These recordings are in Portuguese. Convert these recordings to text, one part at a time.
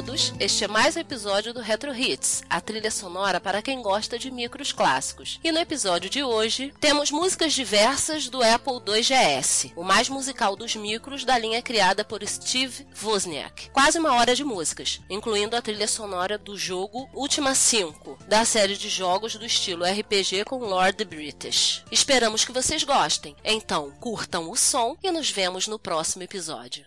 Todos, este é mais um episódio do Retro Hits, a trilha sonora para quem gosta de micros clássicos. E no episódio de hoje, temos músicas diversas do Apple II GS, o mais musical dos micros da linha criada por Steve Wozniak. Quase uma hora de músicas, incluindo a trilha sonora do jogo Ultima 5, da série de jogos do estilo RPG com Lord British. Esperamos que vocês gostem, então curtam o som e nos vemos no próximo episódio.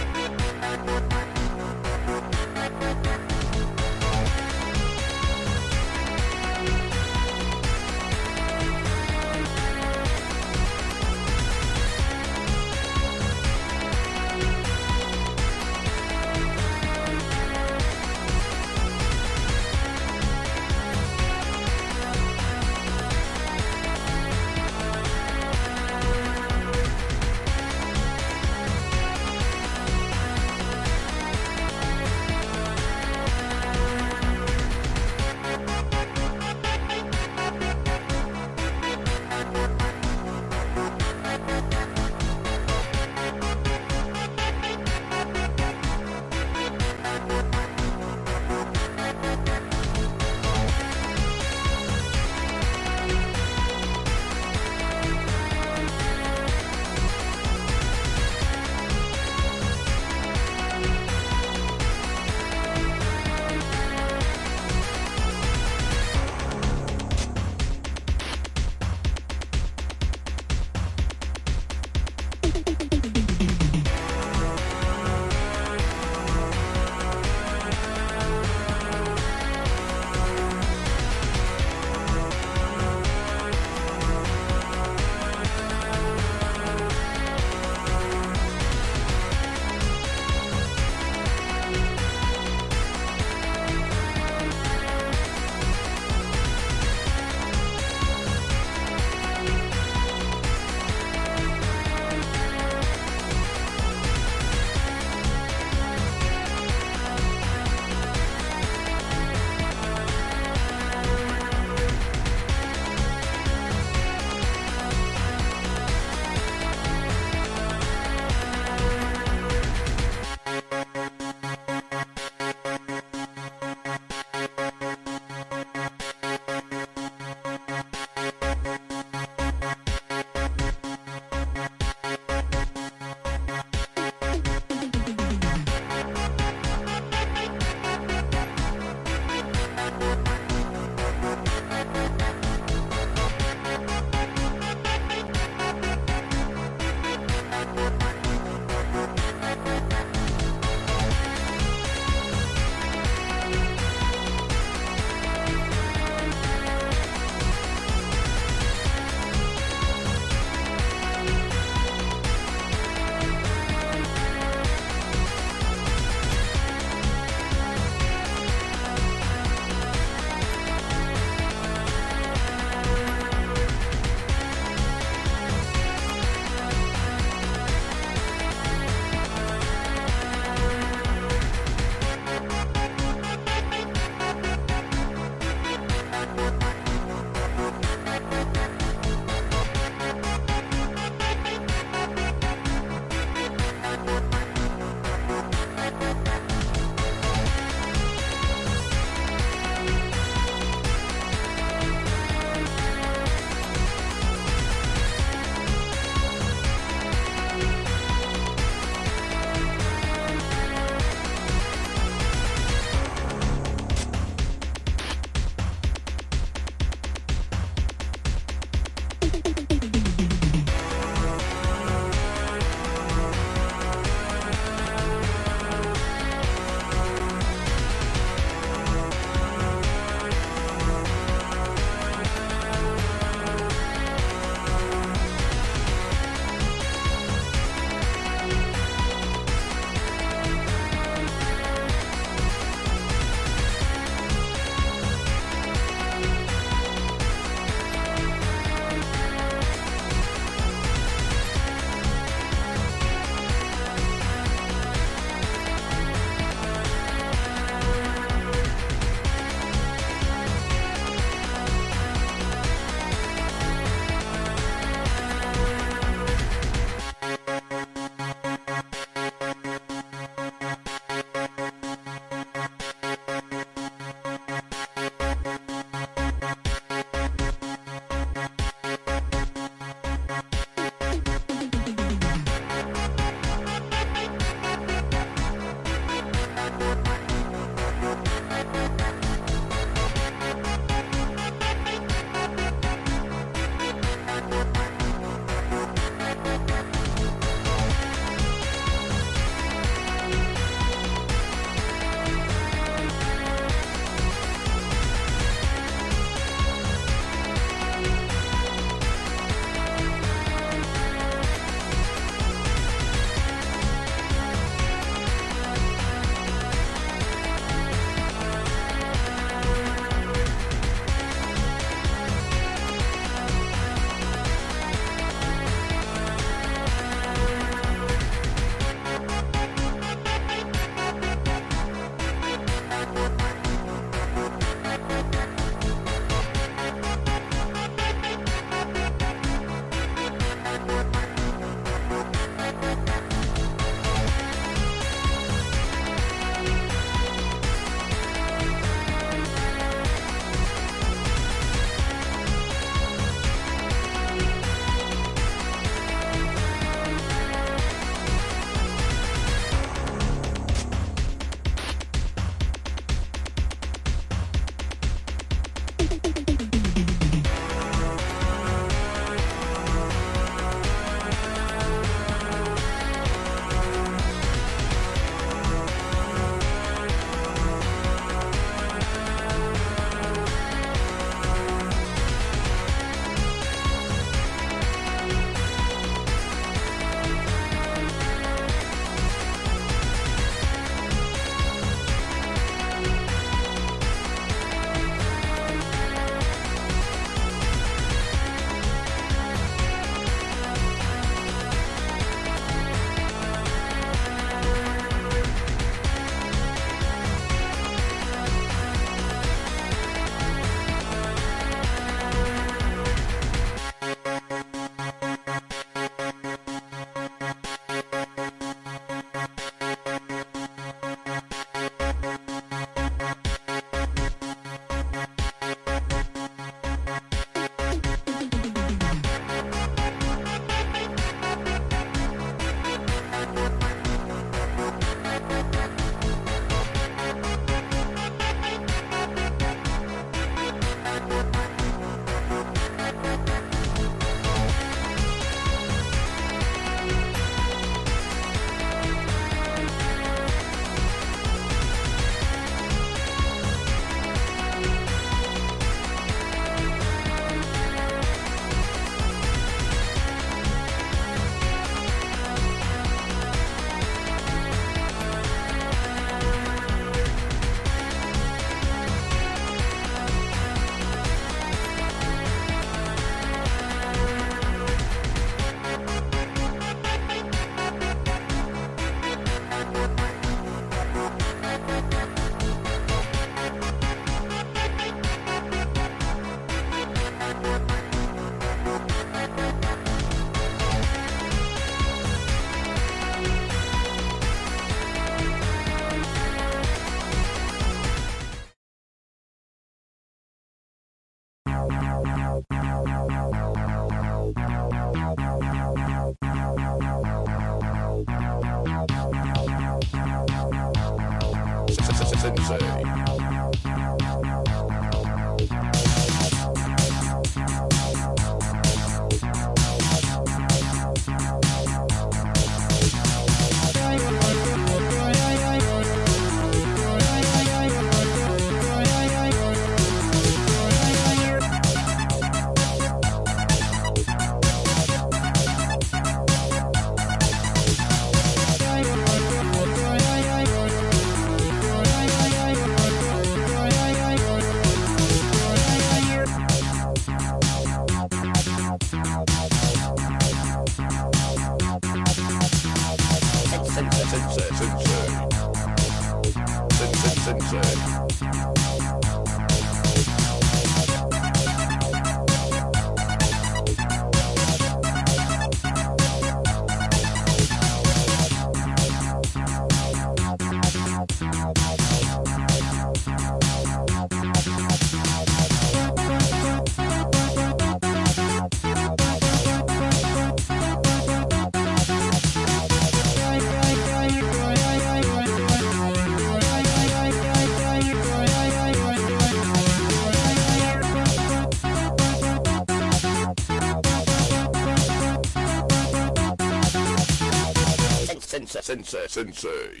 Sensei. Sensei.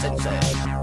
Sensei.